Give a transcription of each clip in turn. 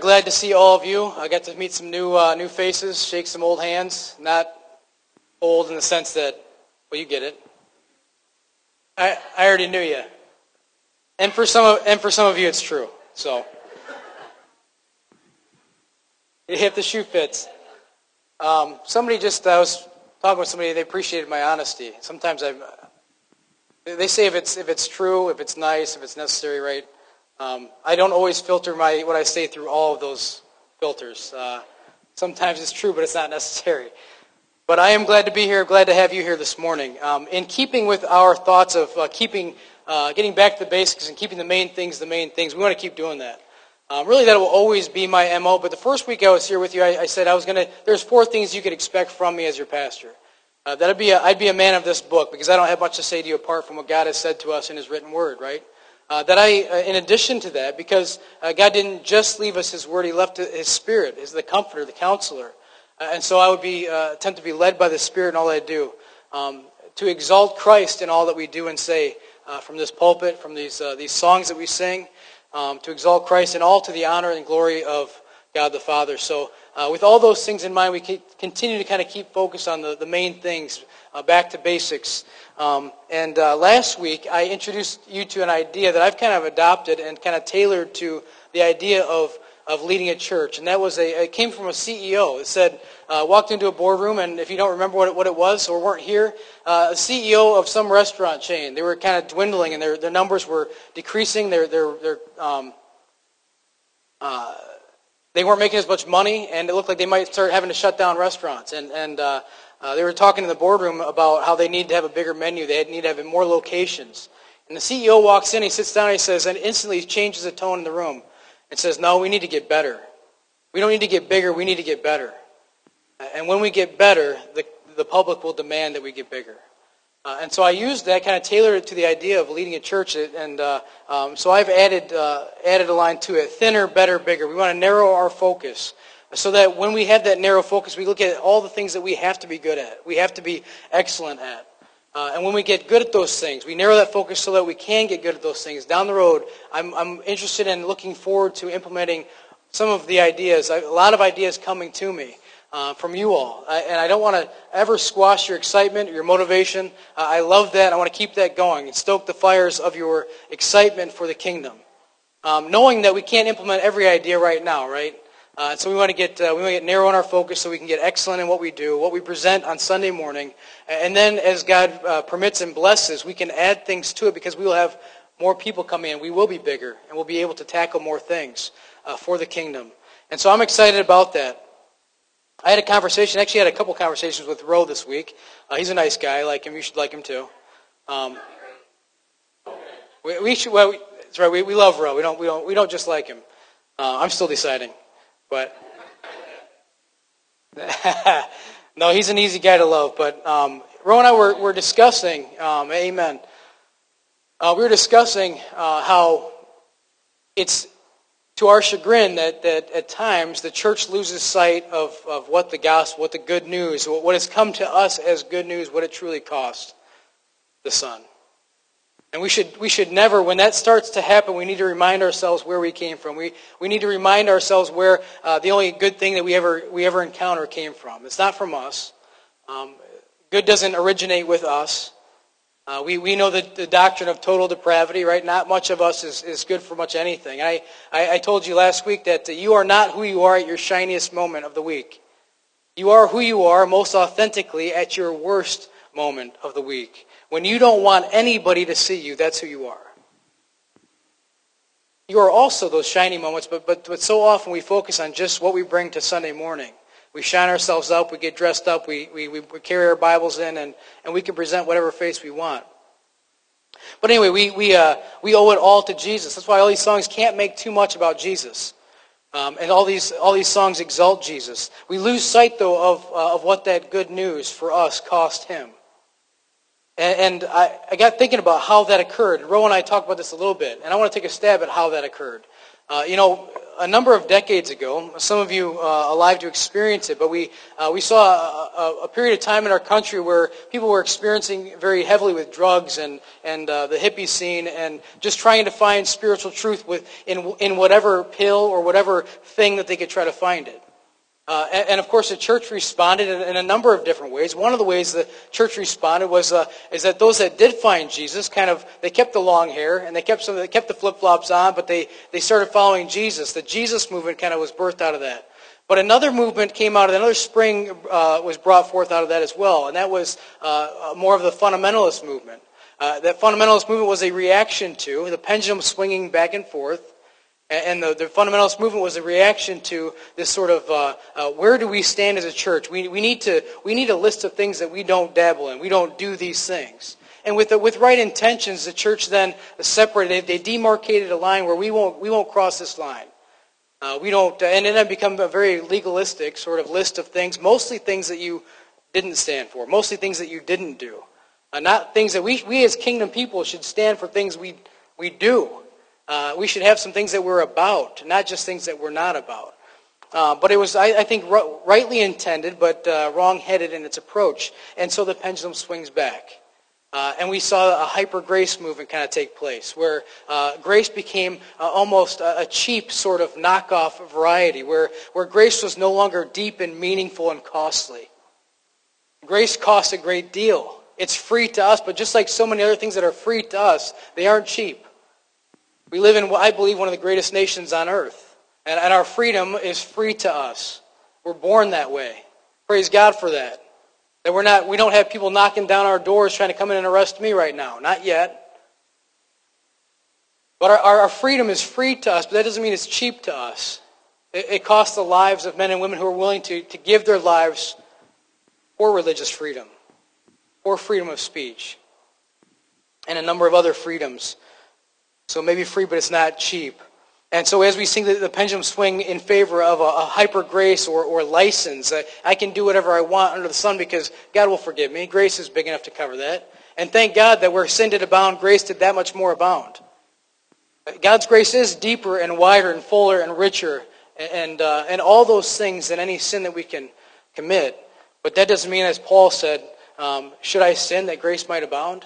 Glad to see all of you. I got to meet some new uh, new faces, shake some old hands. Not old in the sense that, well, you get it. I I already knew you, and for some of, and for some of you, it's true. So, if the shoe fits. Um, somebody just I was talking with somebody. They appreciated my honesty. Sometimes I. They say if it's if it's true, if it's nice, if it's necessary, right? Um, I don't always filter my what I say through all of those filters. Uh, sometimes it's true, but it's not necessary. But I am glad to be here. Glad to have you here this morning. Um, in keeping with our thoughts of uh, keeping, uh, getting back to the basics and keeping the main things the main things, we want to keep doing that. Um, really, that will always be my mo. But the first week I was here with you, I, I said I was going to. There's four things you could expect from me as your pastor. Uh, that'd be a, I'd be a man of this book because I don't have much to say to you apart from what God has said to us in His written word, right? Uh, that I, uh, in addition to that, because uh, God didn't just leave us His Word, He left His Spirit, as the Comforter, the Counselor. Uh, and so I would be uh, attempt to be led by the Spirit in all that I do, um, to exalt Christ in all that we do and say uh, from this pulpit, from these these songs that we sing, um, to exalt Christ in all to the honor and glory of God the Father. So, with all those things in mind, we continue to kind of keep focus on the, the main things, back to basics. Um, and uh, last week, I introduced you to an idea that I've kind of adopted and kind of tailored to the idea of, of leading a church. And that was a, it came from a CEO. It said, uh, walked into a boardroom, and if you don't remember what it, what it was or weren't here, uh, a CEO of some restaurant chain. They were kind of dwindling, and their, their numbers were decreasing. Their, their, their, um, uh, they weren't making as much money, and it looked like they might start having to shut down restaurants. And, and uh, uh, they were talking in the boardroom about how they need to have a bigger menu. They need to have more locations. And the CEO walks in, he sits down, he says, and instantly changes the tone in the room and says, No, we need to get better. We don't need to get bigger, we need to get better. And when we get better, the, the public will demand that we get bigger. Uh, and so I used that, kind of tailored it to the idea of leading a church. And uh, um, so I've added, uh, added a line to it thinner, better, bigger. We want to narrow our focus so that when we have that narrow focus, we look at all the things that we have to be good at, we have to be excellent at. Uh, and when we get good at those things, we narrow that focus so that we can get good at those things. Down the road, I'm, I'm interested in looking forward to implementing some of the ideas, a lot of ideas coming to me. Uh, from you all. I, and I don't want to ever squash your excitement or your motivation. Uh, I love that. I want to keep that going and stoke the fires of your excitement for the kingdom. Um, knowing that we can't implement every idea right now, right? Uh, so we want to get uh, we want to get narrow in our focus so we can get excellent in what we do, what we present on Sunday morning, and then as God uh, permits and blesses, we can add things to it because we will have more people come in. We will be bigger, and we'll be able to tackle more things uh, for the kingdom. And so I'm excited about that. I had a conversation, actually had a couple conversations with Roe this week. Uh, he's a nice guy. I like him. You should like him too. Um, we, we, should. Well, we, that's right. We, we love Roe. We don't. We don't. We don't just like him. Uh, I'm still deciding. But no, he's an easy guy to love. But um, Ro and I were, were discussing, um, amen. Uh, we were discussing uh, how it's to our chagrin that, that at times the church loses sight of, of what the gospel, what the good news, what has come to us as good news, what it truly cost the Son. And we should, we should never, when that starts to happen, we need to remind ourselves where we came from. We, we need to remind ourselves where uh, the only good thing that we ever, we ever encounter came from. It's not from us. Um, good doesn't originate with us. Uh, we, we know the, the doctrine of total depravity, right? Not much of us is, is good for much anything. I, I, I told you last week that you are not who you are at your shiniest moment of the week. You are who you are most authentically at your worst moment of the week. When you don't want anybody to see you, that's who you are. You are also those shiny moments, but, but, but so often we focus on just what we bring to Sunday morning. We shine ourselves up, we get dressed up, we, we, we carry our Bibles in, and, and we can present whatever face we want. But anyway, we, we, uh, we owe it all to Jesus. That's why all these songs can't make too much about Jesus. Um, and all these, all these songs exalt Jesus. We lose sight, though, of, uh, of what that good news for us cost him. And, and I, I, got thinking about how that occurred. Roe and I talked about this a little bit, and I want to take a stab at how that occurred. Uh, you know, a number of decades ago, some of you uh, alive to experience it, but we, uh, we saw a, a, period of time in our country where people were experiencing very heavily with drugs and, and uh, the hippie scene and just trying to find spiritual truth with, in, in whatever pill or whatever thing that they could try to find it. Uh, and, and, of course, the church responded in, in, a number of different ways. One of the ways the church responded was uh, is that those that did find Jesus, kind of, they kept the long hair and they kept some, they kept the flip flops on, but they they started following Jesus. The Jesus movement kind of was birthed out of that. But another movement came out of another spring uh, was brought forth out of that as well, and that was uh, more of the fundamentalist movement. Uh, that fundamentalist movement was a reaction to the pendulum swinging back and forth and the, the, fundamentalist movement was a reaction to this sort of uh, uh, where do we stand as a church? We, we, need to, we need a list of things that we don't dabble in. We don't do these things. And with, the, with right intentions, the church then separated. They, they demarcated a line where we won't, we won't cross this line. Uh, we don't, and then it become a very legalistic sort of list of things, mostly things that you didn't stand for, mostly things that you didn't do. Uh, not things that we, we as kingdom people should stand for things we, we do. Uh, we should have some things that we're about, not just things that we're not about. Uh, but it was, I, I think, r- rightly intended, but uh, wrong-headed in its approach. And so the pendulum swings back. Uh, and we saw a hyper grace movement kind of take place, where uh, grace became uh, almost a, a, cheap sort of knockoff variety, where, where grace was no longer deep and meaningful and costly. Grace costs a great deal. It's free to us, but just like so many other things that are free to us, they aren't cheap. We live in, I believe, one of the greatest nations on earth. And, and our freedom is free to us. We're born that way. Praise God for that. That we're not, we don't have people knocking down our doors trying to come in and arrest me right now. Not yet. But our, our, freedom is free to us, but that doesn't mean it's cheap to us. It, it costs the lives of men and women who are willing to, to give their lives for religious freedom, for freedom of speech, and a number of other freedoms. So maybe free, but it's not cheap. And so as we see the, the pendulum swing in favor of a, a hyper grace or, or license, I, I can do whatever I want under the sun because God will forgive me. Grace is big enough to cover that. And thank God that where sin did abound, grace did that much more abound. God's grace is deeper and wider and fuller and richer and, uh, and all those things than any sin that we can commit. But that doesn't mean, as Paul said, um, should I sin that grace might abound?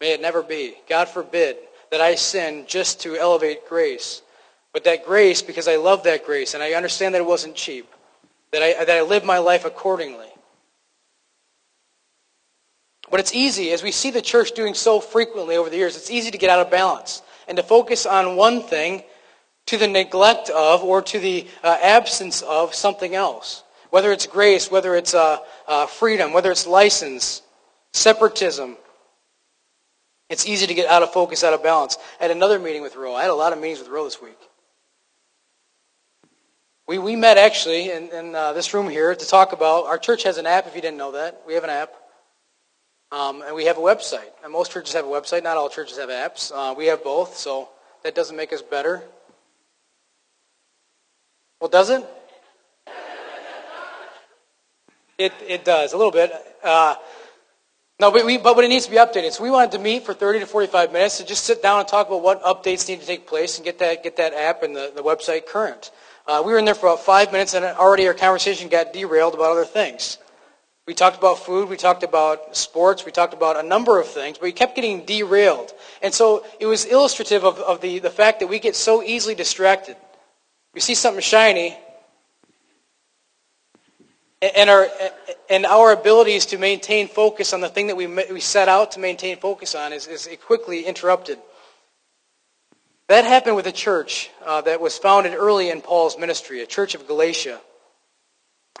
May it never be. God forbid that I sin just to elevate grace. But that grace, because I love that grace, and I understand that it wasn't cheap, that I, that I live my life accordingly. But it's easy, as we see the church doing so frequently over the years, it's easy to get out of balance and to focus on one thing to the neglect of or to the uh, absence of something else. Whether it's grace, whether it's uh, uh, freedom, whether it's license, separatism, it's easy to get out of focus, out of balance. I had another meeting with Ro. I had a lot of meetings with Ro this week. We, we met actually in, in uh, this room here to talk about, our church has an app, if you didn't know that. We have an app. Um, and we have a website. And most churches have a website. Not all churches have apps. Uh, we have both, so that doesn't make us better. Well, does it? It, it does, a little bit. Uh, no, but, we, but it needs to be updated. So we wanted to meet for 30 to 45 minutes to just sit down and talk about what updates need to take place and get that, get that app and the, the website current. Uh, we were in there for about five minutes and already our conversation got derailed about other things. We talked about food, we talked about sports, we talked about a number of things, but we kept getting derailed. And so it was illustrative of, of the, the fact that we get so easily distracted. We see something shiny, and our, and our abilities to maintain focus on the thing that we, we set out to maintain focus on is, is quickly interrupted. That happened with a church uh, that was founded early in Paul's ministry, a church of Galatia.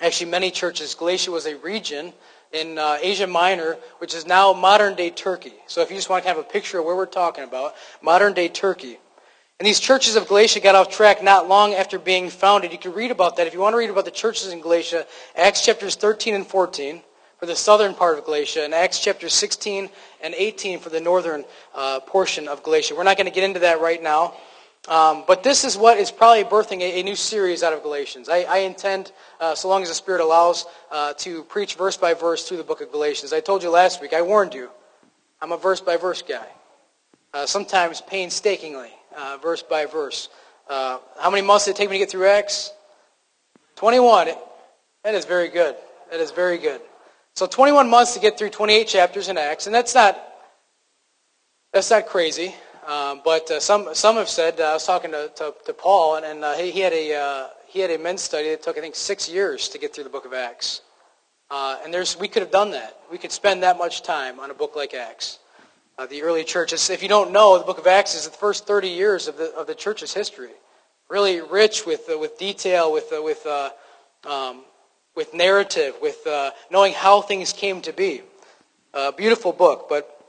Actually, many churches. Galatia was a region in uh, Asia Minor, which is now modern day Turkey. So if you just want to have a picture of where we're talking about, modern day Turkey. And these churches of Galatia got off track not long after being founded. You can read about that. If you want to read about the churches in Galatia, Acts chapters 13 and 14 for the southern part of Galatia, and Acts chapters 16 and 18 for the northern uh, portion of Galatia. We're not going to get into that right now. Um, but this is what is probably birthing a, a new series out of Galatians. I, I intend, uh, so long as the Spirit allows, uh, to preach verse by verse through the book of Galatians. I told you last week, I warned you, I'm a verse by verse guy. Uh, sometimes painstakingly uh, verse by verse. Uh, how many months did it take me to get through Acts? 21. That is very good. That is very good. So 21 months to get through 28 chapters in Acts, and that's not that's not crazy. Um, but uh, some some have said uh, I was talking to, to, to Paul, and, and uh, he, he, had a uh, he had a men's study that took I think six years to get through the book of Acts. Uh, and there's we could have done that. We could spend that much time on a book like Acts. Uh, the early church. If you don't know, the book of Acts is the first 30 years of the of the church's history. Really rich with with detail, with with um, with narrative, with uh, knowing how things came to be. A beautiful book, but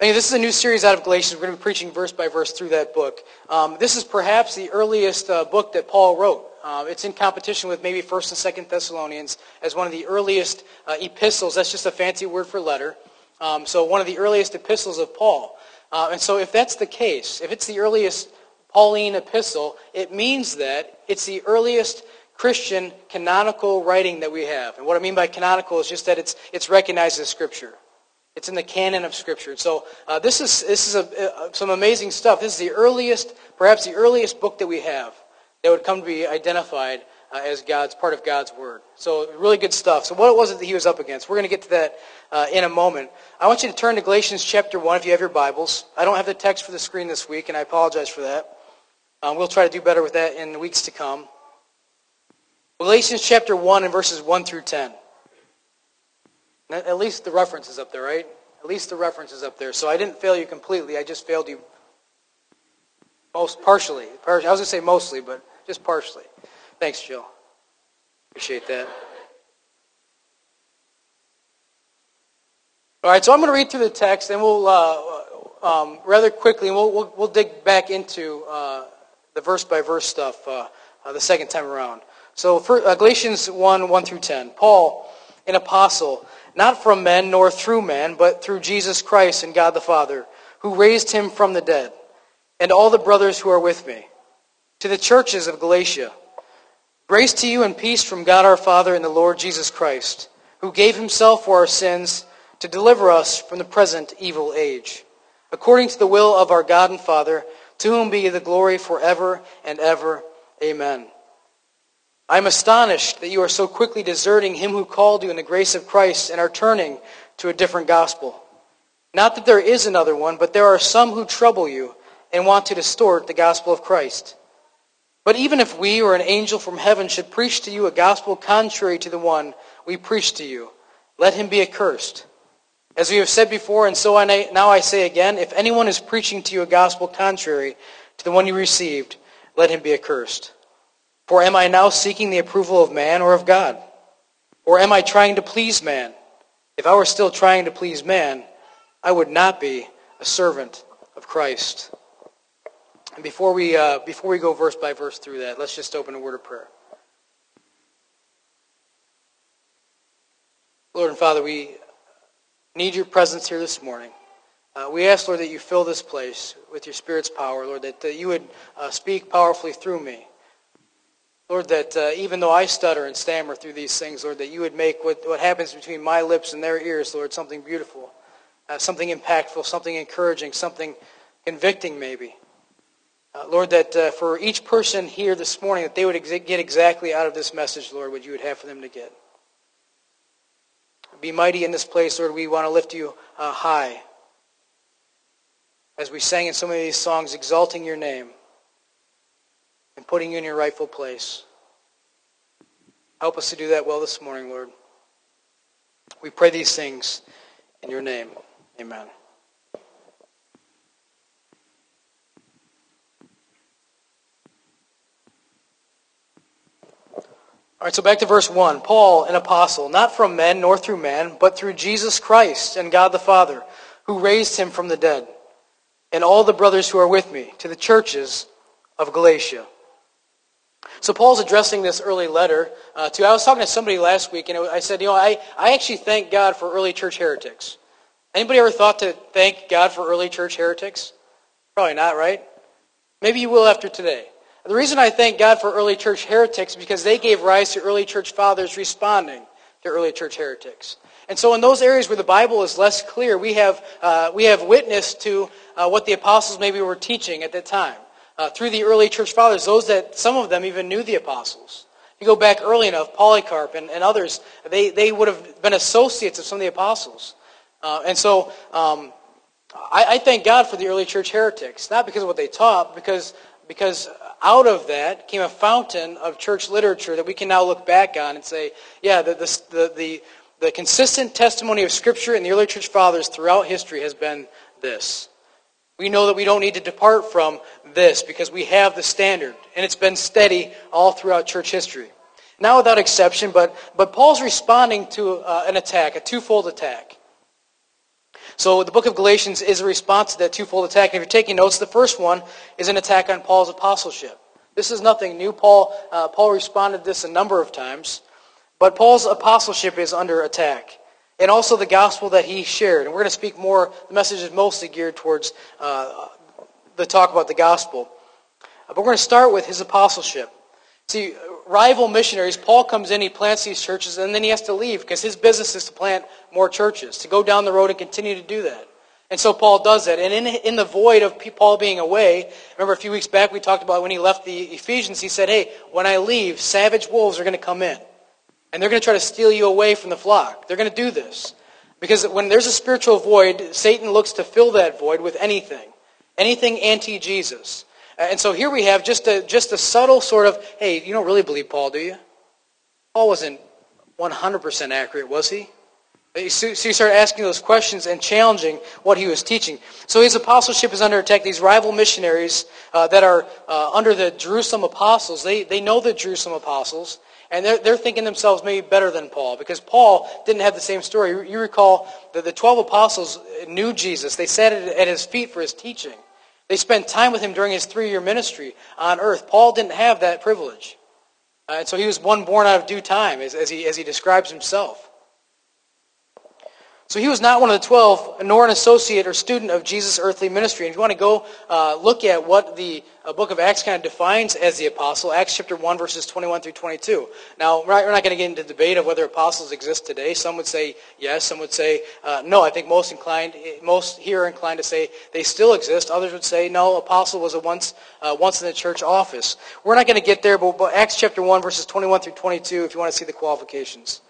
this is a new series out of Galatians. We're going to be preaching verse by verse through that book. Um, this is perhaps the earliest uh, book that Paul wrote. Uh, it's in competition with maybe 1st and 2nd Thessalonians as one of the earliest uh, epistles. That's just a fancy word for letter. Um, so one of the earliest epistles of Paul. Uh, and so if that's the case, if it's the earliest Pauline epistle, it means that it's the earliest Christian canonical writing that we have. And what I mean by canonical is just that it's, it's recognized as Scripture. It's in the canon of Scripture. So uh, this is, this is a, uh, some amazing stuff. This is the earliest, perhaps the earliest book that we have that would come to be identified uh, as God's part of God's Word. So really good stuff. So what was it that he was up against? We're going to get to that uh, in a moment. I want you to turn to Galatians chapter 1 if you have your Bibles. I don't have the text for the screen this week, and I apologize for that. Um, we'll try to do better with that in the weeks to come. Galatians chapter 1 and verses 1 through 10. At least the reference is up there, right? At least the reference is up there. So I didn't fail you completely. I just failed you most partially. I was going to say mostly, but just partially. Thanks, Jill. Appreciate that. All right, so I'm going to read through the text, and we'll uh, um, rather quickly, and we'll, we'll, we'll dig back into uh, the verse by verse stuff uh, uh the second time around. So for, uh, Galatians 1, 1 through 10. Paul, an apostle, not from men nor through men, but through Jesus Christ and God the Father, who raised him from the dead, and all the brothers who are with me. To the churches of Galatia, grace to you and peace from God our Father and the Lord Jesus Christ, who gave himself for our sins to deliver us from the present evil age, according to the will of our God and Father, to whom be the glory forever and ever. Amen. I am astonished that you are so quickly deserting him who called you in the grace of Christ and are turning to a different gospel. Not that there is another one, but there are some who trouble you and want to distort the gospel of Christ. But even if we or an angel from heaven should preach to you a gospel contrary to the one we preach to you, let him be accursed. As we have said before, and so I, now I say again, if anyone is preaching to you a gospel contrary to the one you received, let him be accursed. For am I now seeking the approval of man or of God? Or am I trying to please man? If I were still trying to please man, I would not be a servant of Christ. And before we, uh, before we go verse by verse through that, let's just open a word of prayer. Lord and Father, we need your presence here this morning. Uh, we ask, Lord, that you fill this place with your Spirit's power, Lord, that, that you would uh, speak powerfully through me. Lord, that uh, even though I stutter and stammer through these things, Lord, that you would make what, what happens between my lips and their ears, Lord, something beautiful, uh, something impactful, something encouraging, something convicting maybe. Uh, Lord, that uh, for each person here this morning, that they would ex- get exactly out of this message, Lord, what you would have for them to get. Be mighty in this place, Lord. We want to lift you uh, high. As we sang in so many of these songs, exalting your name and putting you in your rightful place. Help us to do that well this morning, Lord. We pray these things in your name. Amen. All right, so back to verse 1. Paul, an apostle, not from men nor through man, but through Jesus Christ and God the Father, who raised him from the dead, and all the brothers who are with me, to the churches of Galatia. So Paul's addressing this early letter uh, to. I was talking to somebody last week, and I said, you know, I, I actually thank God for early church heretics. Anybody ever thought to thank God for early church heretics? Probably not, right? Maybe you will after today. The reason I thank God for early church heretics is because they gave rise to early church fathers responding to early church heretics. And so in those areas where the Bible is less clear, we have, uh, we have witness to uh, what the apostles maybe were teaching at that time. uh, through the early church fathers, those that some of them even knew the apostles. You go back early enough, Polycarp and, and others, they, they would have been associates of some of the apostles. Uh, and so um, I, I thank God for the early church heretics, not because of what they taught, because, because out of that came a fountain of church literature that we can now look back on and say, yeah, the, the, the, the consistent testimony of Scripture and the early church fathers throughout history has been this. We know that we don't need to depart from this because we have the standard, and it's been steady all throughout church history. Now, without exception, but, but Paul's responding to uh, an attack, a twofold attack. So the book of Galatians is a response to that twofold attack. And if you're taking notes, the first one is an attack on Paul's apostleship. This is nothing new. Paul, uh, Paul responded to this a number of times. But Paul's apostleship is under attack. And also the gospel that he shared. And we're going to speak more, the message is mostly geared towards uh, the talk about the gospel. But we're going to start with his apostleship. See, rival missionaries, Paul comes in, he plants these churches, and then he has to leave because his business is to plant more churches, to go down the road and continue to do that. And so Paul does that. And in, in the void of Paul being away, remember a few weeks back we talked about when he left the Ephesians, he said, hey, when I leave, savage wolves are going to come in. And they're going to try to steal you away from the flock. They're going to do this. Because when there's a spiritual void, Satan looks to fill that void with anything. Anything anti-Jesus. And so here we have just a, just a subtle sort of, hey, you don't really believe Paul, do you? Paul wasn't 100% accurate, was he? So you start asking those questions and challenging what he was teaching. So his apostleship is under attack. These rival missionaries uh, that are uh, under the Jerusalem apostles, they, they know the Jerusalem apostles, and they're, they're thinking themselves maybe better than Paul because Paul didn't have the same story. You recall that the 12 apostles knew Jesus. They sat at his feet for his teaching. They spent time with him during his three-year ministry on earth. Paul didn't have that privilege. Uh, and so he was one born out of due time, as, as, he, as he describes himself. So he was not one of the twelve, nor an associate or student of Jesus' earthly ministry. And if you want to go uh, look at what the uh, book of Acts kind of defines as the apostle, Acts chapter 1, verses 21 through 22. Now, we're not, not going to get into debate of whether apostles exist today. Some would say yes, some would say uh, no. I think most inclined, most here are inclined to say they still exist. Others would say no, apostle was a once, uh, once in the church office. We're not going to get there, but, but Acts chapter 1, verses 21 through 22, if you want to see the qualifications.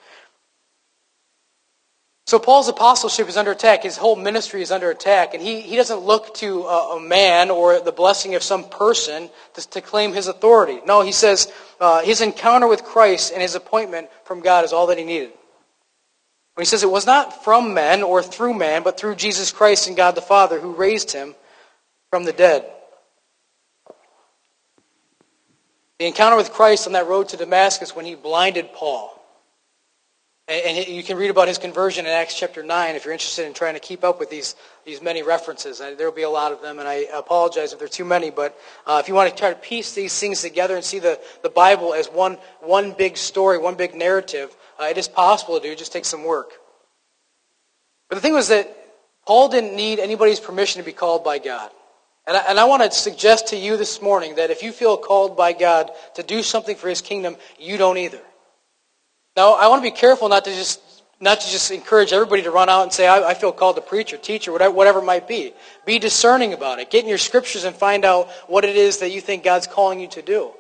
So Paul's apostleship is under attack. His whole ministry is under attack. And he, he doesn't look to a, a man or the blessing of some person to, to claim his authority. No, he says uh, his encounter with Christ and his appointment from God is all that he needed. When he says it was not from men or through man, but through Jesus Christ and God the Father who raised him from the dead. The encounter with Christ on that road to Damascus when he blinded Paul. And you can read about his conversion in Acts chapter 9 if you're interested in trying to keep up with these, these many references. There will be a lot of them, and I apologize if there are too many. But uh, if you want to try to piece these things together and see the, the Bible as one, one big story, one big narrative, uh, it is possible to do. It just takes some work. But the thing was that Paul didn't need anybody's permission to be called by God. And I, and I want to suggest to you this morning that if you feel called by God to do something for his kingdom, you don't either. Now, I want to be careful not to just not to just encourage everybody to run out and say, I, I feel called to preach or teach or whatever, whatever it might be. Be discerning about it. Get in your scriptures and find out what it is that you think God's calling you to do.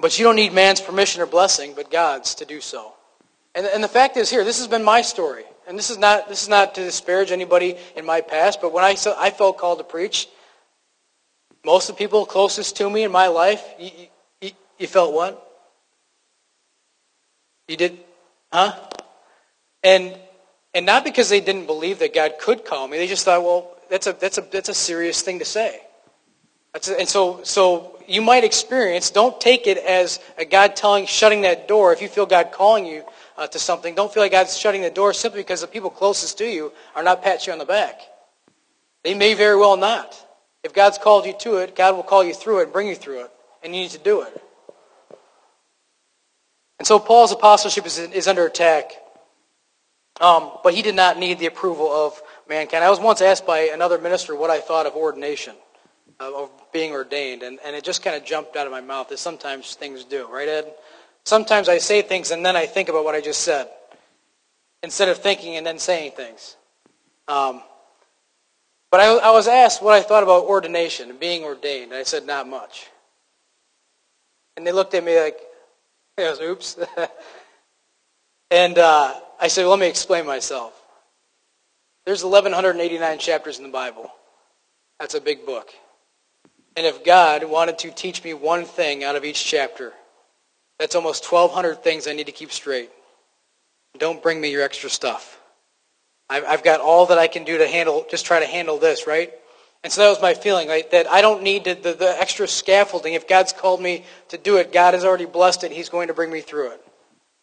But you don't need man's permission or blessing, but God's to do so. And, and the fact is here, this has been my story. And this is not, this is not to disparage anybody in my past, but when I, I felt called to preach, most of the people closest to me in my life, you, you, you felt what? You did, huh? And and not because they didn't believe that God could call me. They just thought, well, that's a that's a that's a serious thing to say. A, and so so you might experience. Don't take it as a God telling shutting that door. If you feel God calling you uh, to something, don't feel like God's shutting the door simply because the people closest to you are not patting you on the back. They may very well not. If God's called you to it, God will call you through it and bring you through it, and you need to do it. And so Paul's apostleship is, is under attack. Um, but he did not need the approval of mankind. I was once asked by another minister what I thought of ordination, of being ordained, and, and it just kind of jumped out of my mouth, as sometimes things do, right, Ed? Sometimes I say things and then I think about what I just said, instead of thinking and then saying things. Um, But I, I was asked what I thought about ordination and being ordained. And I said, not much. And they looked at me like, I was, oops. and uh, I said, well, let me explain myself. There's 1,189 chapters in the Bible. That's a big book. And if God wanted to teach me one thing out of each chapter, that's almost 1,200 things I need to keep straight. Don't bring me your extra stuff. I've got all that I can do to handle, just try to handle this, right? And so that was my feeling, right? That I don't need the, the, the extra scaffolding. If God's called me to do it, God has already blessed it. He's going to bring me through it.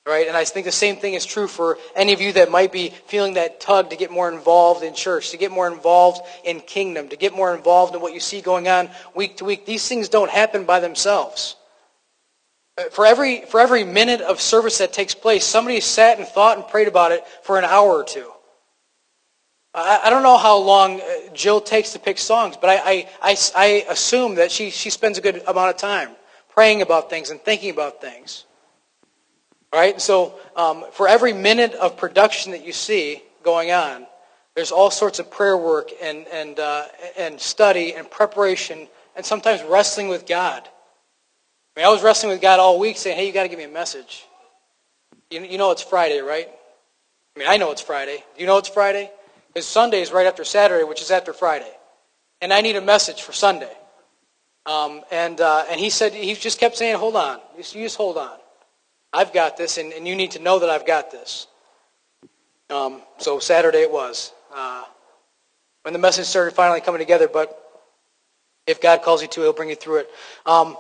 Right? And I think the same thing is true for any of you that might be feeling that tug to get more involved in church, to get more involved in kingdom, to get more involved in what you see going on week to week. These things don't happen by themselves. Uh, for every, for every minute of service that takes place, somebody sat and thought and prayed about it for an hour or two. I, don't know how long uh, Jill takes to pick songs, but I, I, I, I assume that she, she spends a good amount of time praying about things and thinking about things. All right? So um, for every minute of production that you see going on, there's all sorts of prayer work and, and, uh, and study and preparation and sometimes wrestling with God. I mean, I was wrestling with God all week saying, hey, you got to give me a message. You, you know it's Friday, right? I mean, I know it's Friday. Do you know it's Friday? Because Sunday is right after Saturday, which is after Friday. And I need a message for Sunday. Um, and, uh, and he said, he just kept saying, hold on. You just hold on. I've got this, and, and you need to know that I've got this. Um, so Saturday it was. Uh, when the message started finally coming together, but if God calls you to, he'll bring you through it. Um,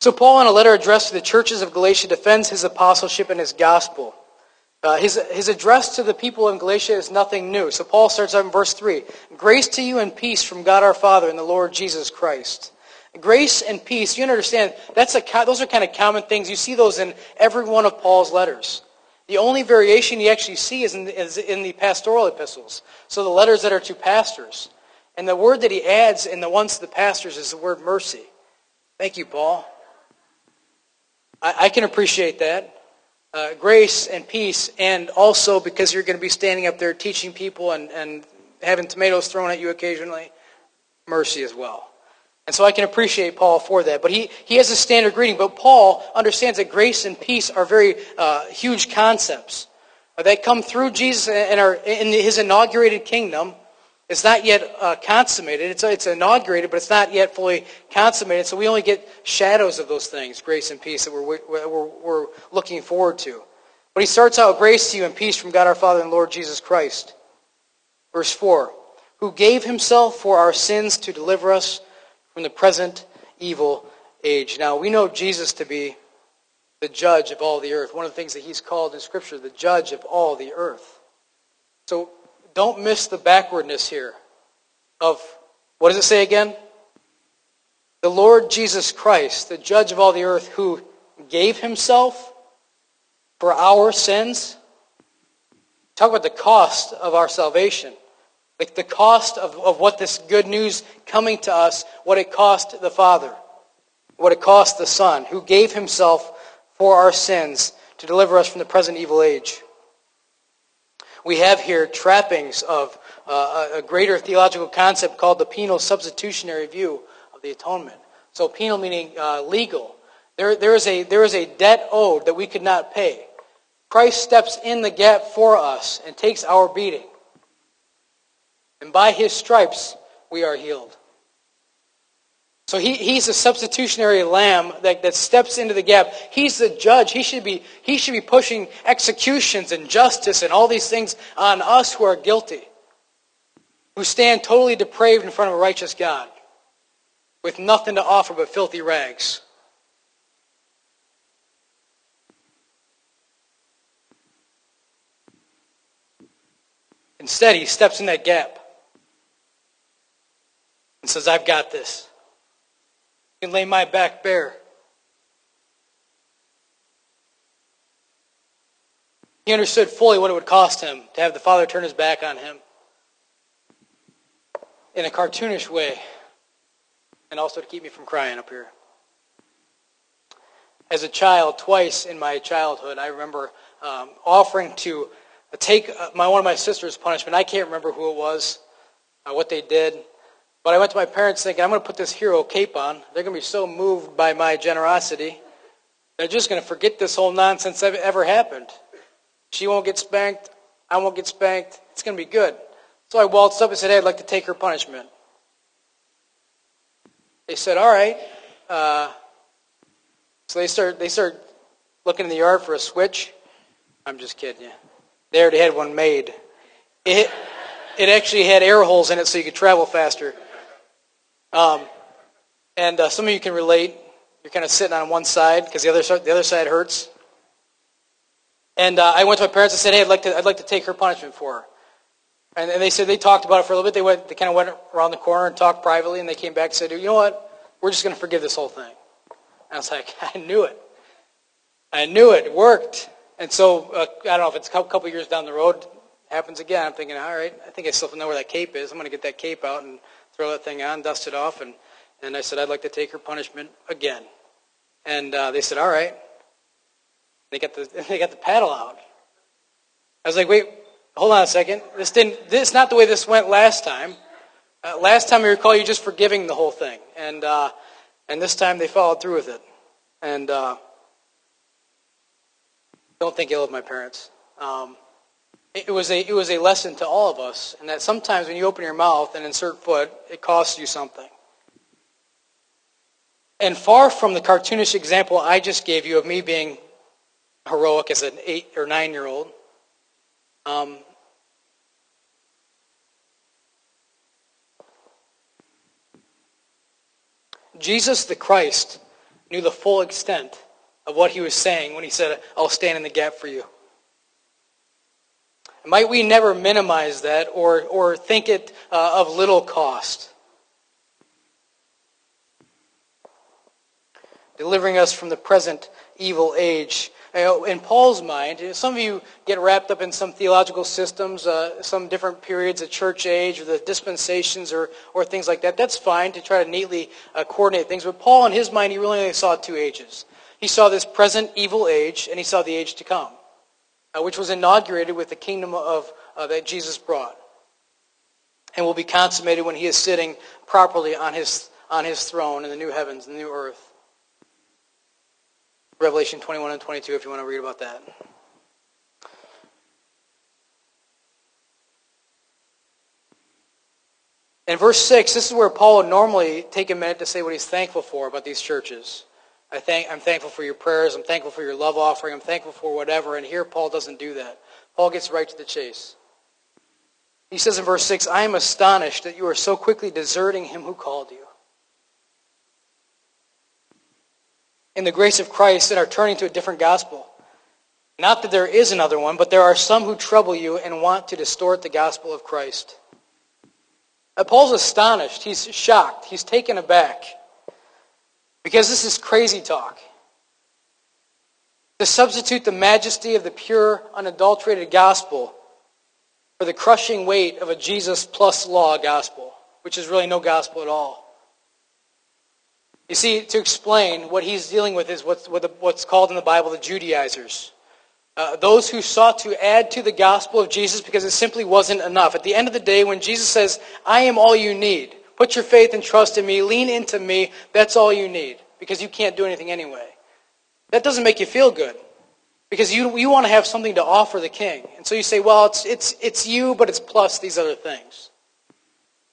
so Paul, in a letter addressed to the churches of Galatia, defends his apostleship and his gospel. Uh, his, his address to the people in Galatia is nothing new. So Paul starts out in verse 3. Grace to you and peace from God our Father and the Lord Jesus Christ. Grace and peace, you understand, that's a, those are kind of common things. You see those in every one of Paul's letters. The only variation you actually see is in, the, is in the pastoral epistles. So the letters that are to pastors. And the word that he adds in the ones to the pastors is the word mercy. Thank you, Paul. I, I can appreciate that. Uh, grace and peace, and also because you're going to be standing up there teaching people and, and having tomatoes thrown at you occasionally, mercy as well. And so I can appreciate Paul for that. But he, he has a standard greeting. But Paul understands that grace and peace are very uh, huge concepts uh, that come through Jesus and are in his inaugurated kingdom. It's not yet uh, consummated. It's, it's inaugurated, but it's not yet fully consummated. So we only get shadows of those things, grace and peace, that we're, we're, we're looking forward to. But he starts out, grace to you and peace from God our Father and Lord Jesus Christ. Verse 4, who gave himself for our sins to deliver us from the present evil age. Now, we know Jesus to be the judge of all the earth. One of the things that he's called in Scripture, the judge of all the earth. So don't miss the backwardness here of, what does it say again? The Lord Jesus Christ, the judge of all the earth, who gave himself for our sins. Talk about the cost of our salvation. Like the cost of, of what this good news coming to us, what it cost the Father, what it cost the Son, who gave himself for our sins to deliver us from the present evil age we have here trappings of uh, a greater theological concept called the penal substitutionary view of the atonement. So penal meaning uh, legal. There, there, is a, there is a debt owed that we could not pay. Christ steps in the gap for us and takes our beating. And by his stripes, we are healed. So he, he's a substitutionary lamb that, that steps into the gap. He's the judge. He should, be, he should be pushing executions and justice and all these things on us who are guilty, who stand totally depraved in front of a righteous God with nothing to offer but filthy rags. Instead, he steps in that gap and says, I've got this can lay my back bare. He understood fully what it would cost him to have the father turn his back on him in a cartoonish way, and also to keep me from crying up here. As a child, twice in my childhood, I remember um, offering to take uh, my, one of my sister's punishment. I can't remember who it was. uh, what they did. But I went to my parents thinking, I'm going to put this hero cape on. They're going to be so moved by my generosity. They're just going to forget this whole nonsense that ever happened. She won't get spanked. I won't get spanked. It's going to be good. So I waltzed up and said, hey, I'd like to take her punishment. They said, all right. Uh, so they start, they start looking in the yard for a switch. I'm just kidding you. They already had one made. It, it actually had air holes in it so you could travel faster. Um, and uh, some of you can relate. You're kind of sitting on one side because the other, the other side hurts. And uh, I went to my parents and said, hey, I'd like to, I'd like to take her punishment for her. And, and they said they talked about it for a little bit. They, went, they kind of went around the corner and talked privately, and they came back and said, you know what? We're just going to forgive this whole thing. And I was like, I knew it. I knew it. It worked. And so, uh, I don't know if it's a couple years down the road, happens again. I'm thinking, all right, I think I still know where that cape is. I'm going to get that cape out and throw that thing on, dust it off. And, and I said, I'd like to take her punishment again. And uh, they said, all right. They got the they got the paddle out. I was like, wait, hold on a second. This didn't. This is not the way this went last time. Uh, last time I recall you just forgiving the whole thing, and uh, and this time they followed through with it. And uh, don't think ill of my parents. Um, it, was a it was a lesson to all of us, and that sometimes when you open your mouth and insert foot, it costs you something. And far from the cartoonish example I just gave you of me being heroic as an eight or nine year old. Um, Jesus the Christ knew the full extent of what he was saying when he said, I'll stand in the gap for you. Might we never minimize that or, or think it uh, of little cost? Delivering us from the present evil age in Paul's mind, some of you get wrapped up in some theological systems, uh, some different periods of church age, or the dispensations, or, or things like that. That's fine to try to neatly uh, coordinate things. But Paul, in his mind, he really only saw two ages. He saw this present evil age, and he saw the age to come, uh, which was inaugurated with the kingdom of uh, that Jesus brought, and will be consummated when he is sitting properly on his on his throne in the new heavens and the new earth. Revelation 21 and 22 if you want to read about that. In verse 6, this is where Paul would normally take a minute to say what he's thankful for about these churches. I thank, I'm thankful for your prayers. I'm thankful for your love offering. I'm thankful for whatever. And here Paul doesn't do that. Paul gets right to the chase. He says in verse 6, I am astonished that you are so quickly deserting him who called you. in the grace of Christ and are turning to a different gospel. Not that there is another one, but there are some who trouble you and want to distort the gospel of Christ. Paul's astonished. He's shocked. He's taken aback. Because this is crazy talk. To substitute the majesty of the pure, unadulterated gospel for the crushing weight of a Jesus plus law gospel, which is really no gospel at all. You see, to explain what he's dealing with is what's, what's called in the Bible the Judaizers. Uh, those who sought to add to the gospel of Jesus because it simply wasn't enough. At the end of the day, when Jesus says, I am all you need, put your faith and trust in me, lean into me, that's all you need because you can't do anything anyway. That doesn't make you feel good because you, you want to have something to offer the king. And so you say, well, it's, it's, it's you, but it's plus these other things.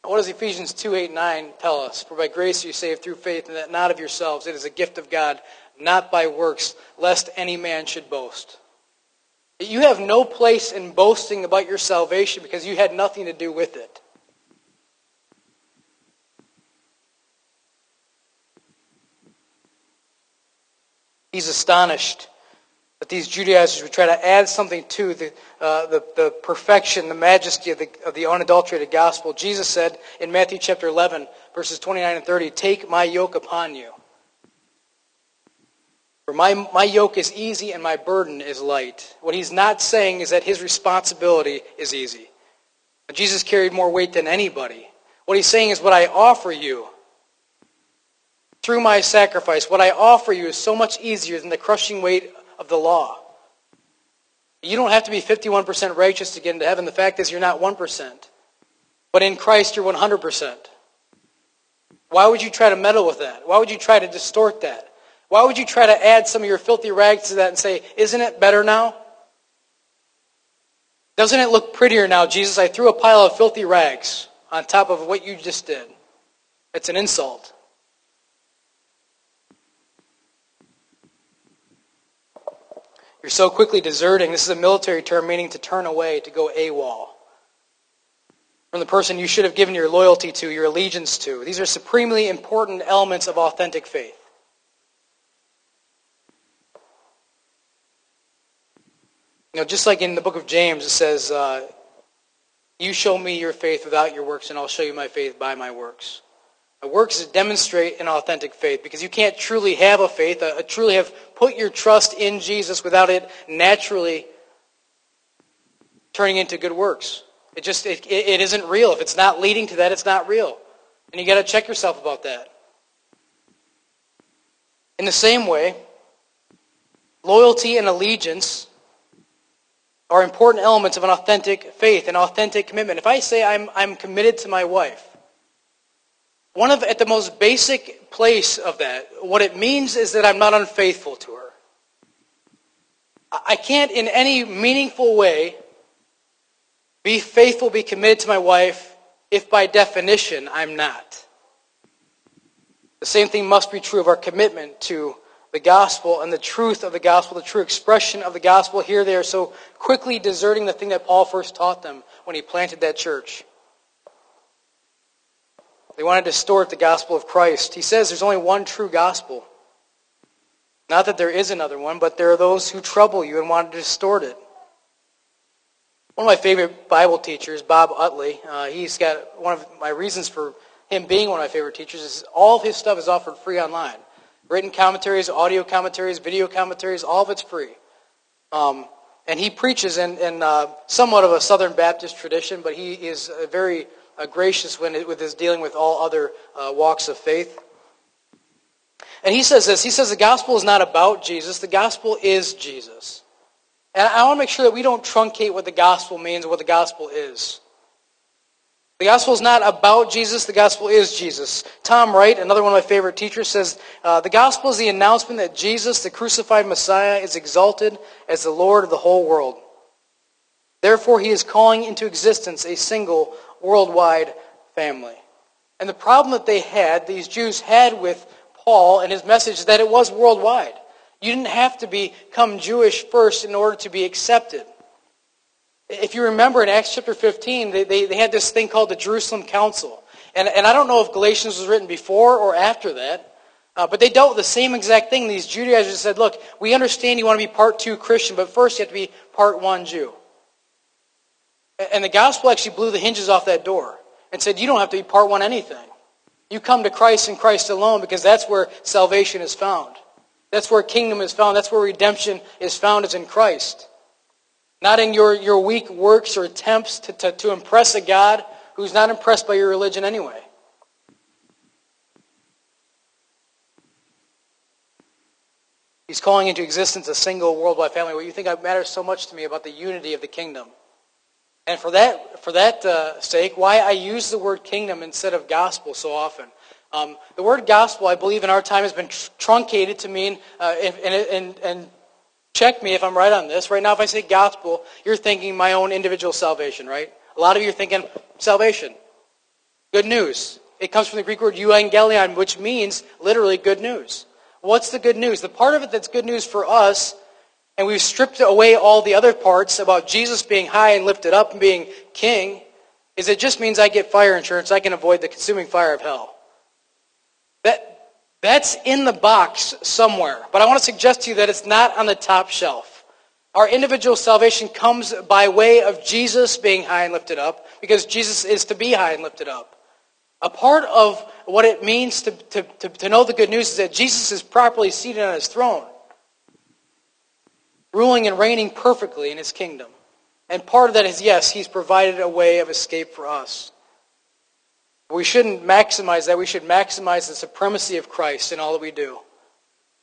What does Ephesians 2 8 9 tell us? For by grace you saved through faith, and that not of yourselves. It is a gift of God, not by works, lest any man should boast. You have no place in boasting about your salvation because you had nothing to do with it. He's astonished that these Judaizers would try to add something to the, uh, the, the, perfection, the majesty of the, of the unadulterated gospel. Jesus said in Matthew chapter 11, verses 29 and 30, Take my yoke upon you. For my, my yoke is easy and my burden is light. What he's not saying is that his responsibility is easy. Jesus carried more weight than anybody. What he's saying is what I offer you through my sacrifice, what I offer you is so much easier than the crushing weight of the law. You don't have to be 51% righteous to get into heaven. The fact is, you're not 1%. but in Christ you're 100%. Why would you try to meddle with that? Why would you try to distort that? Why would you try to add some of your filthy rags to that and say, isn't it better now? Doesn't it look prettier now, Jesus? I threw a pile of filthy rags on top of what you just did. It's an insult. You're so quickly deserting. This is a military term meaning to turn away, to go AWOL. From the person you should have given your loyalty to, your allegiance to. These are supremely important elements of authentic faith. You know, just like in the book of James, it says, uh, You show me your faith without your works, and I'll show you my faith by my works. Works to demonstrate an authentic faith because you can't truly have a faith, a, a truly have put your trust in Jesus without it naturally turning into good works. It just it, it isn't real. If it's not leading to that, it's not real. And you got to check yourself about that. In the same way, loyalty and allegiance are important elements of an authentic faith, an authentic commitment. If I say I'm, I'm committed to my wife, one of, at the most basic place of that, what it means is that I'm not unfaithful to her. I can't in any meaningful way be faithful, be committed to my wife if by definition I'm not. The same thing must be true of our commitment to the gospel and the truth of the gospel, the true expression of the gospel. Here they are so quickly deserting the thing that Paul first taught them when he planted that church. They want to distort the gospel of Christ. He says there's only one true gospel. Not that there is another one, but there are those who trouble you and want to distort it. One of my favorite Bible teachers, Bob Utley, uh, he's got one of my reasons for him being one of my favorite teachers is all of his stuff is offered free online written commentaries, audio commentaries, video commentaries, all of it's free. Um, and he preaches in, in uh, somewhat of a Southern Baptist tradition, but he is a very uh, gracious when it, with his dealing with all other uh, walks of faith. And he says this. He says the gospel is not about Jesus. The gospel is Jesus. And I want to make sure that we don't truncate what the gospel means or what the gospel is. The gospel is not about Jesus, the gospel is Jesus. Tom Wright, another one of my favorite teachers, says uh, the gospel is the announcement that Jesus, the crucified Messiah, is exalted as the Lord of the whole world. Therefore, he is calling into existence a single worldwide family. And the problem that they had, these Jews had with Paul and his message, is that it was worldwide. You didn't have to become Jewish first in order to be accepted. If you remember in Acts chapter 15, they, they, they had this thing called the Jerusalem Council. And, and I don't know if Galatians was written before or after that, uh, but they dealt with the same exact thing. These Judaizers said, look, we understand you want to be part two Christian, but first you have to be part one Jew. And the gospel actually blew the hinges off that door and said, you don't have to be part one anything. You come to Christ and Christ alone because that's where salvation is found. That's where kingdom is found. That's where redemption is found is in Christ. Not in your, your weak works or attempts to, to, to impress a God who's not impressed by your religion anyway. He's calling into existence a single worldwide family. What you think matters so much to me about the unity of the kingdom. And for that, for that uh, sake, why I use the word kingdom instead of gospel so often. Um, the word gospel, I believe, in our time has been tr- truncated to mean, uh, and, and, and Check me if I'm right on this. Right now, if I say gospel, you're thinking my own individual salvation, right? A lot of you are thinking salvation. Good news. It comes from the Greek word euangelion, which means literally good news. What's the good news? The part of it that's good news for us, and we've stripped away all the other parts about Jesus being high and lifted up and being king, is it just means I get fire insurance. I can avoid the consuming fire of hell. That, that's in the box somewhere. But I want to suggest to you that it's not on the top shelf. Our individual salvation comes by way of Jesus being high and lifted up, because Jesus is to be high and lifted up. A part of what it means to, to, to, to know the good news is that Jesus is properly seated on his throne, ruling and reigning perfectly in his kingdom. And part of that is, yes, he's provided a way of escape for us. We shouldn't maximize that. We should maximize the supremacy of Christ in all that we do.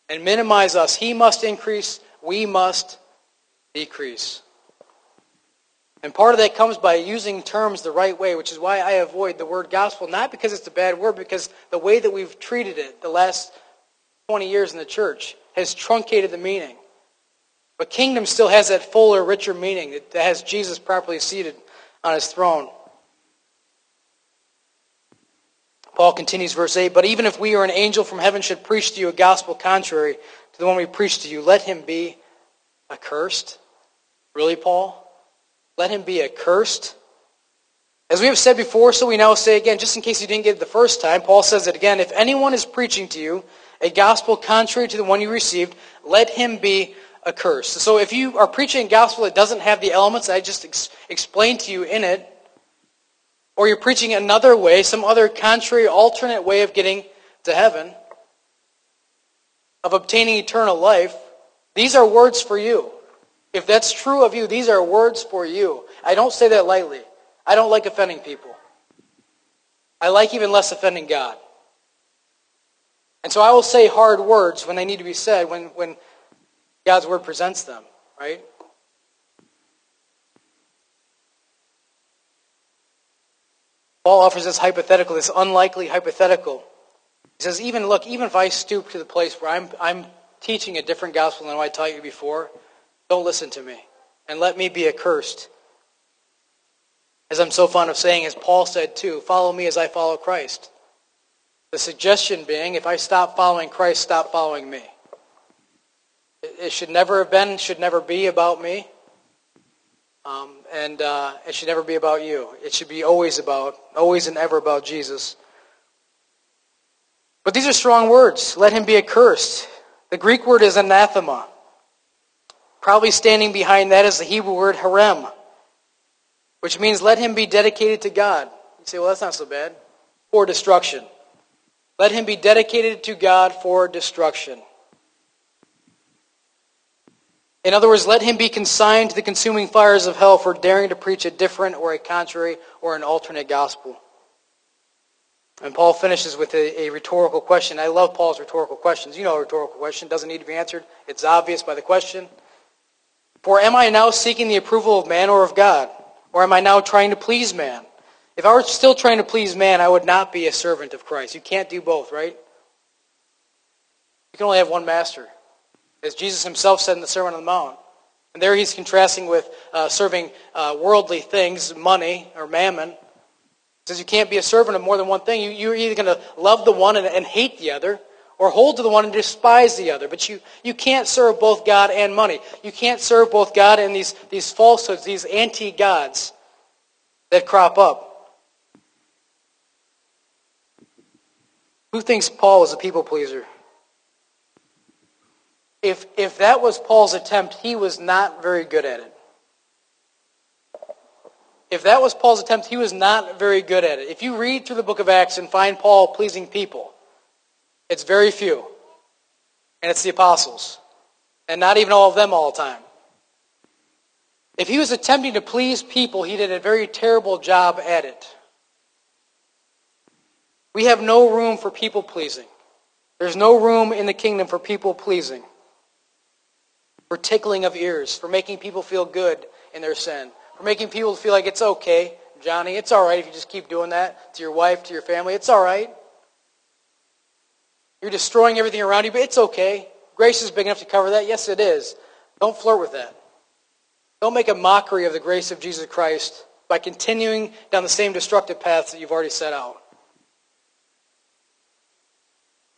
And minimize us. He must increase, we must decrease. And part of that comes by using terms the right way, which is why I avoid the word gospel, not because it's a bad word, because the way that we've treated it the last 20 years in the church has truncated the meaning. But kingdom still has that fuller, richer meaning that has Jesus properly seated on his throne. Paul continues, verse 8, But even if we or an angel from heaven should preach to you a gospel contrary to the one we preach to you, let him be accursed. Really, Paul? Let him be accursed. As we have said before, so we now say again, just in case you didn't get it the first time, Paul says it again. If anyone is preaching to you a gospel contrary to the one you received, let him be accursed. So if you are preaching a gospel that doesn't have the elements I just ex- explained to you in it, or you're preaching another way, some other contrary, alternate way of getting to heaven, of obtaining eternal life, these are words for you. If that's true of you, these are words for you. I don't say that lightly. I don't like offending people. I like even less offending God. And so I will say hard words when they need to be said, when, when God's word presents them, right? Paul offers this hypothetical, this unlikely hypothetical. He says, even look, even if I stoop to the place where I'm, I'm teaching a different gospel than what I taught you before, don't listen to me. And let me be accursed. As I'm so fond of saying, as Paul said too, follow me as I follow Christ. The suggestion being, if I stop following Christ, stop following me. It should never have been, should never be about me. Um, and uh, it should never be about you. It should be always about, always and ever about Jesus. But these are strong words. Let him be accursed. The Greek word is anathema. Probably standing behind that is the Hebrew word herem, which means let him be dedicated to God. You say, well, that's not so bad. For destruction. Let him be dedicated to God for destruction. In other words, let him be consigned to the consuming fires of hell for daring to preach a different or a contrary or an alternate gospel. And Paul finishes with a, a, rhetorical question. I love Paul's rhetorical questions. You know a rhetorical question doesn't need to be answered. It's obvious by the question. For am I now seeking the approval of man or of God? Or am I now trying to please man? If I were still trying to please man, I would not be a servant of Christ. You can't do both, right? You can only have one master as Jesus himself said in the Sermon on the Mount. And there he's contrasting with uh, serving uh, worldly things, money or mammon. He says you can't be a servant of more than one thing. You, you're either going to love the one and, and hate the other, or hold to the one and despise the other. But you, you can't serve both God and money. You can't serve both God and these, these falsehoods, these anti-gods that crop up. Who thinks Paul was a people pleaser? If, if that was Paul's attempt, he was not very good at it. If that was Paul's attempt, he was not very good at it. If you read through the book of Acts and find Paul pleasing people, it's very few. And it's the apostles. And not even all of them all the time. If he was attempting to please people, he did a very terrible job at it. We have no room for people pleasing. There's no room in the kingdom for people pleasing for tickling of ears, for making people feel good in their sin, for making people feel like it's okay, Johnny, it's all right if you just keep doing that to your wife, to your family. It's all right. You're destroying everything around you, but it's okay. Grace is big enough to cover that. Yes, it is. Don't flirt with that. Don't make a mockery of the grace of Jesus Christ by continuing down the same destructive paths that you've already set out.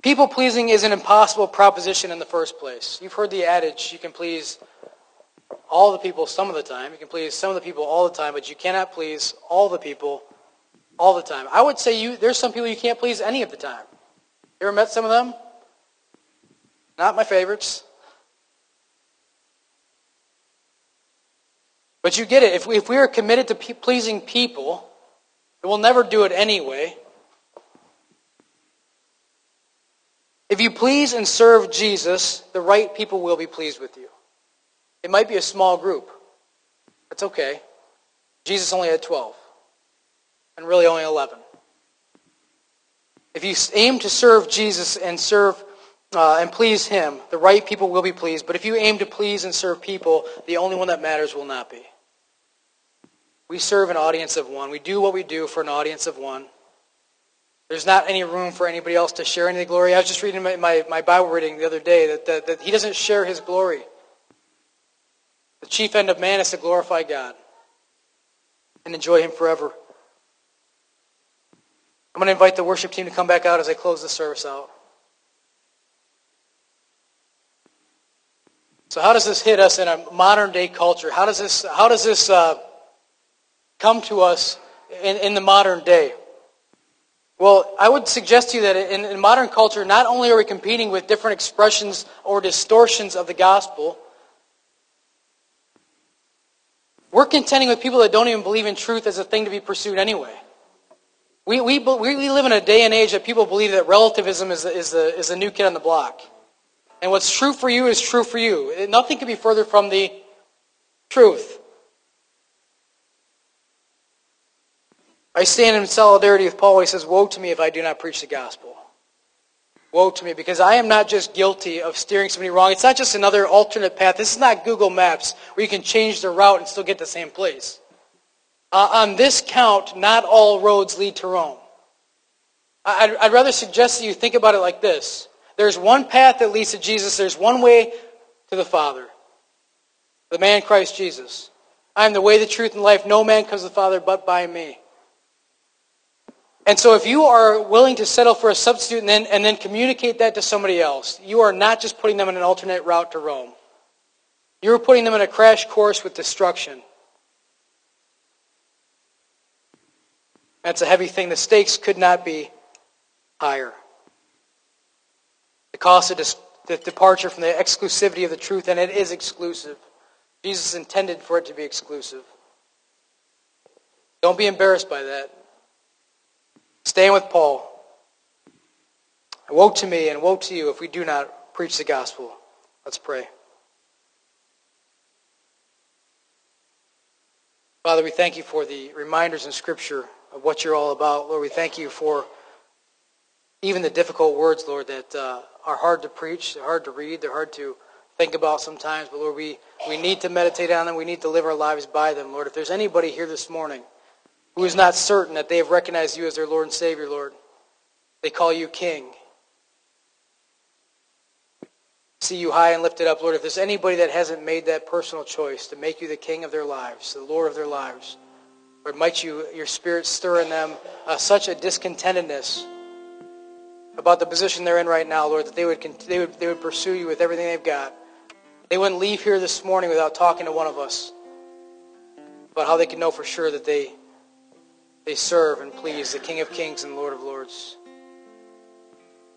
People pleasing is an impossible proposition in the first place. You've heard the adage, you can please all the people some of the time. You can please some of the people all the time, but you cannot please all the people all the time. I would say you there's some people you can't please any of the time. You ever met some of them? Not my favorites. But you get it. If we, if we are committed to pe- pleasing people, we'll never do it anyway. If you please and serve Jesus, the right people will be pleased with you. It might be a small group. That's okay. Jesus only had 12, and really only 11. If you aim to serve Jesus and serve uh, and please Him, the right people will be pleased. But if you aim to please and serve people, the only one that matters will not be. We serve an audience of one. We do what we do for an audience of one. There's not any room for anybody else to share any glory. I was just reading my, my, my Bible reading the other day that, that, that he doesn't share his glory. The chief end of man is to glorify God and enjoy him forever. I'm going to invite the worship team to come back out as I close the service out. So how does this hit us in a modern day culture? How does this, how does this uh, come to us in, in the modern day? Well, I would suggest to you that in, in modern culture, not only are we competing with different expressions or distortions of the gospel, we're contending with people that don't even believe in truth as a thing to be pursued anyway. We, we, we live in a day and age that people believe that relativism is, is, the, is the new kid on the block. And what's true for you is true for you. Nothing can be further from the truth. I stand in solidarity with Paul. He says, Woe to me if I do not preach the gospel. Woe to me, because I am not just guilty of steering somebody wrong. It's not just another alternate path. This is not Google Maps where you can change the route and still get the same place. Uh, on this count, not all roads lead to Rome. I'd, I'd rather suggest that you think about it like this. There's one path that leads to Jesus. There's one way to the Father. The man Christ Jesus. I am the way, the truth, and life. No man comes to the Father but by me. And so if you are willing to settle for a substitute and then, and then communicate that to somebody else, you are not just putting them on an alternate route to Rome. You're putting them in a crash course with destruction. That's a heavy thing. The stakes could not be higher. The cost of the departure from the exclusivity of the truth, and it is exclusive. Jesus intended for it to be exclusive. Don't be embarrassed by that. Stand with Paul. Woe to me and woe to you if we do not preach the gospel. Let's pray. Father, we thank you for the reminders in Scripture of what you're all about. Lord, we thank you for even the difficult words, Lord, that uh, are hard to preach, they're hard to read, they're hard to think about sometimes. But Lord, we, we need to meditate on them. We need to live our lives by them. Lord, if there's anybody here this morning who is not certain that they have recognized you as their Lord and Savior, Lord, they call you King. See you high and lifted up, Lord. If there's anybody that hasn't made that personal choice to make you the King of their lives, the Lord of their lives, Lord, might you, your Spirit stir in them uh, such a discontentedness about the position they're in right now, Lord, that they would, they would, they would pursue you with everything they've got. They wouldn't leave here this morning without talking to one of us about how they can know for sure that they, they serve and please the King of Kings and Lord of Lords.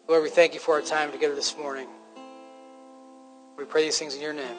Lord, we thank you for our time together this morning. We pray these things in your name.